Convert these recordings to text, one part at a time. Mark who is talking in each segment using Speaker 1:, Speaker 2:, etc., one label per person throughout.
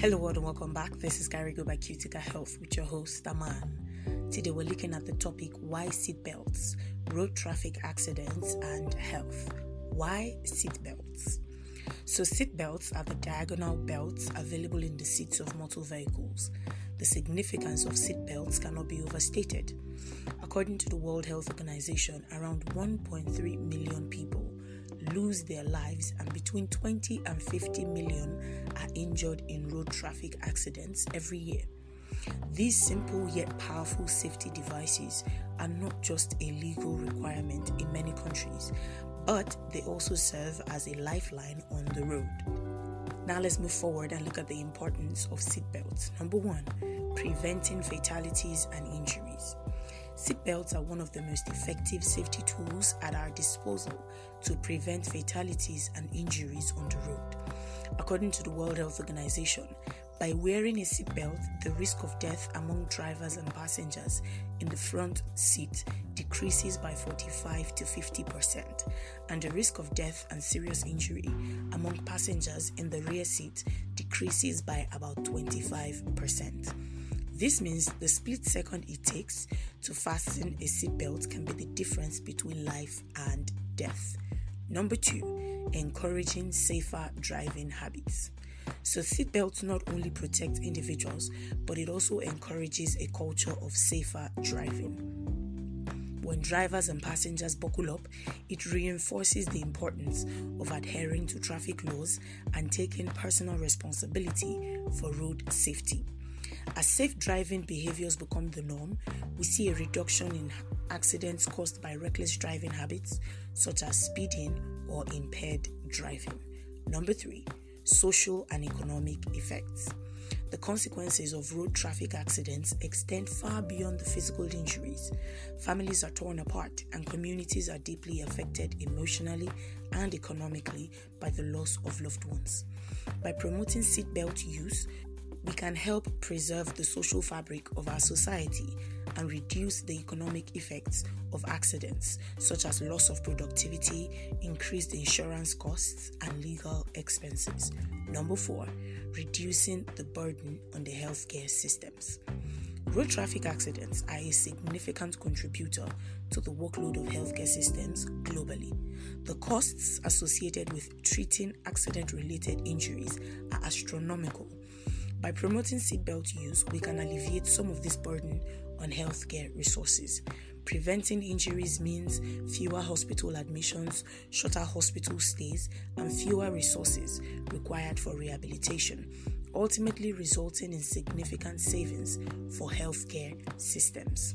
Speaker 1: Hello, world, and welcome back. This is Carigo by Cutica Health with your host, Aman. Today, we're looking at the topic why seatbelts, road traffic accidents, and health. Why seatbelts? So, seatbelts are the diagonal belts available in the seats of motor vehicles. The significance of seatbelts cannot be overstated. According to the World Health Organization, around 1.3 million people lose their lives and between 20 and 50 million injured in road traffic accidents every year. These simple yet powerful safety devices are not just a legal requirement in many countries, but they also serve as a lifeline on the road. Now let's move forward and look at the importance of seatbelts. Number one, preventing fatalities and injuries. Seatbelts are one of the most effective safety tools at our disposal to prevent fatalities and injuries on the road. According to the World Health Organization, by wearing a seatbelt, the risk of death among drivers and passengers in the front seat decreases by 45 to 50 percent, and the risk of death and serious injury among passengers in the rear seat decreases by about 25 percent. This means the split second it takes to fasten a seatbelt can be the difference between life and death. Number two, encouraging safer driving habits. So, seatbelts not only protect individuals, but it also encourages a culture of safer driving. When drivers and passengers buckle up, it reinforces the importance of adhering to traffic laws and taking personal responsibility for road safety. As safe driving behaviors become the norm, we see a reduction in accidents caused by reckless driving habits such as speeding or impaired driving. Number three, social and economic effects. The consequences of road traffic accidents extend far beyond the physical injuries. Families are torn apart, and communities are deeply affected emotionally and economically by the loss of loved ones. By promoting seatbelt use, we can help preserve the social fabric of our society and reduce the economic effects of accidents such as loss of productivity, increased insurance costs, and legal expenses. Number four, reducing the burden on the healthcare systems. Road traffic accidents are a significant contributor to the workload of healthcare systems globally. The costs associated with treating accident related injuries are astronomical by promoting seatbelt use, we can alleviate some of this burden on healthcare resources. Preventing injuries means fewer hospital admissions, shorter hospital stays, and fewer resources required for rehabilitation, ultimately resulting in significant savings for healthcare systems.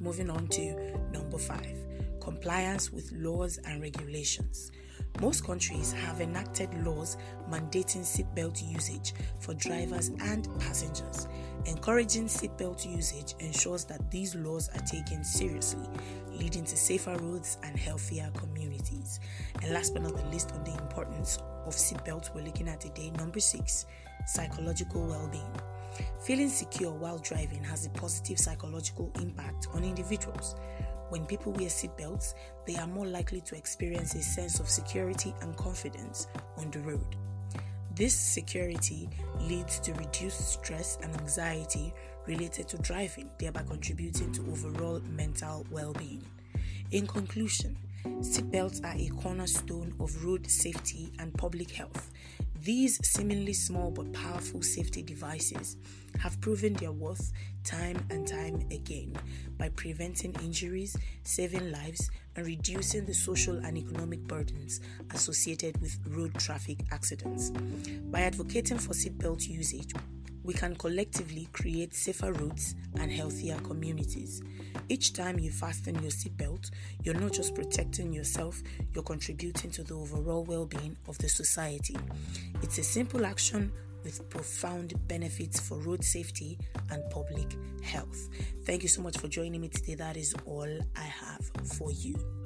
Speaker 1: Moving on to number five compliance with laws and regulations. Most countries have enacted laws mandating seatbelt usage for drivers and passengers. Encouraging seatbelt usage ensures that these laws are taken seriously, leading to safer roads and healthier communities. And last but not the least, on the importance of seatbelts, we're looking at today, number six psychological well being. Feeling secure while driving has a positive psychological impact on individuals. When people wear seatbelts, they are more likely to experience a sense of security and confidence on the road. This security leads to reduced stress and anxiety related to driving, thereby contributing to overall mental well being. In conclusion, seatbelts are a cornerstone of road safety and public health. These seemingly small but powerful safety devices have proven their worth time and time again by preventing injuries, saving lives, and reducing the social and economic burdens associated with road traffic accidents. By advocating for seatbelt usage, we can collectively create safer roads and healthier communities. Each time you fasten your seatbelt, you're not just protecting yourself, you're contributing to the overall well being of the society. It's a simple action with profound benefits for road safety and public health. Thank you so much for joining me today. That is all I have for you.